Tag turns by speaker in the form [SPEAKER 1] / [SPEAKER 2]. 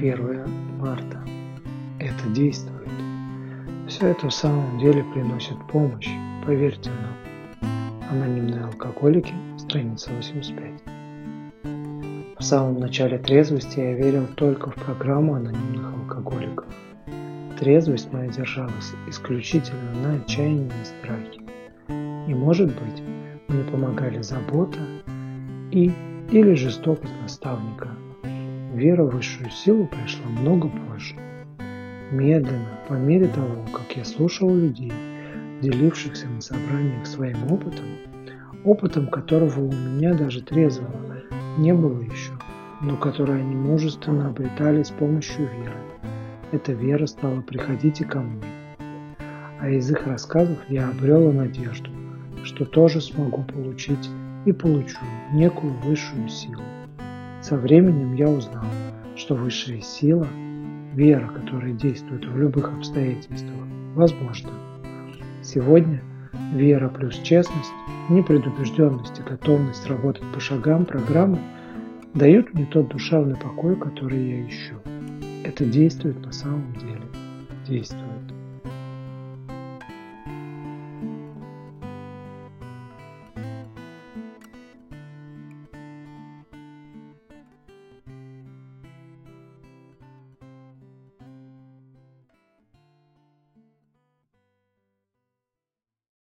[SPEAKER 1] 1 марта. Это действует. Все это в самом деле приносит помощь, поверьте нам. Анонимные алкоголики, страница 85. В самом начале трезвости я верил только в программу анонимных алкоголиков. Трезвость моя держалась исключительно на отчаянии и страхе. И может быть, мне помогали забота и или жестокость наставника. Вера в высшую силу пришла много позже. Медленно, по мере того, как я слушал людей, делившихся на собраниях своим опытом, опытом которого у меня даже трезвого не было еще, но который они мужественно обретали с помощью веры. Эта вера стала приходить и ко мне. А из их рассказов я обрел надежду, что тоже смогу получить и получу некую высшую силу. Со временем я узнал, что высшая сила, вера, которая действует в любых обстоятельствах, возможна. Сегодня вера плюс честность, непредубежденность и готовность работать по шагам программы дают мне тот душевный покой, который я ищу. Это действует на самом деле. Действует.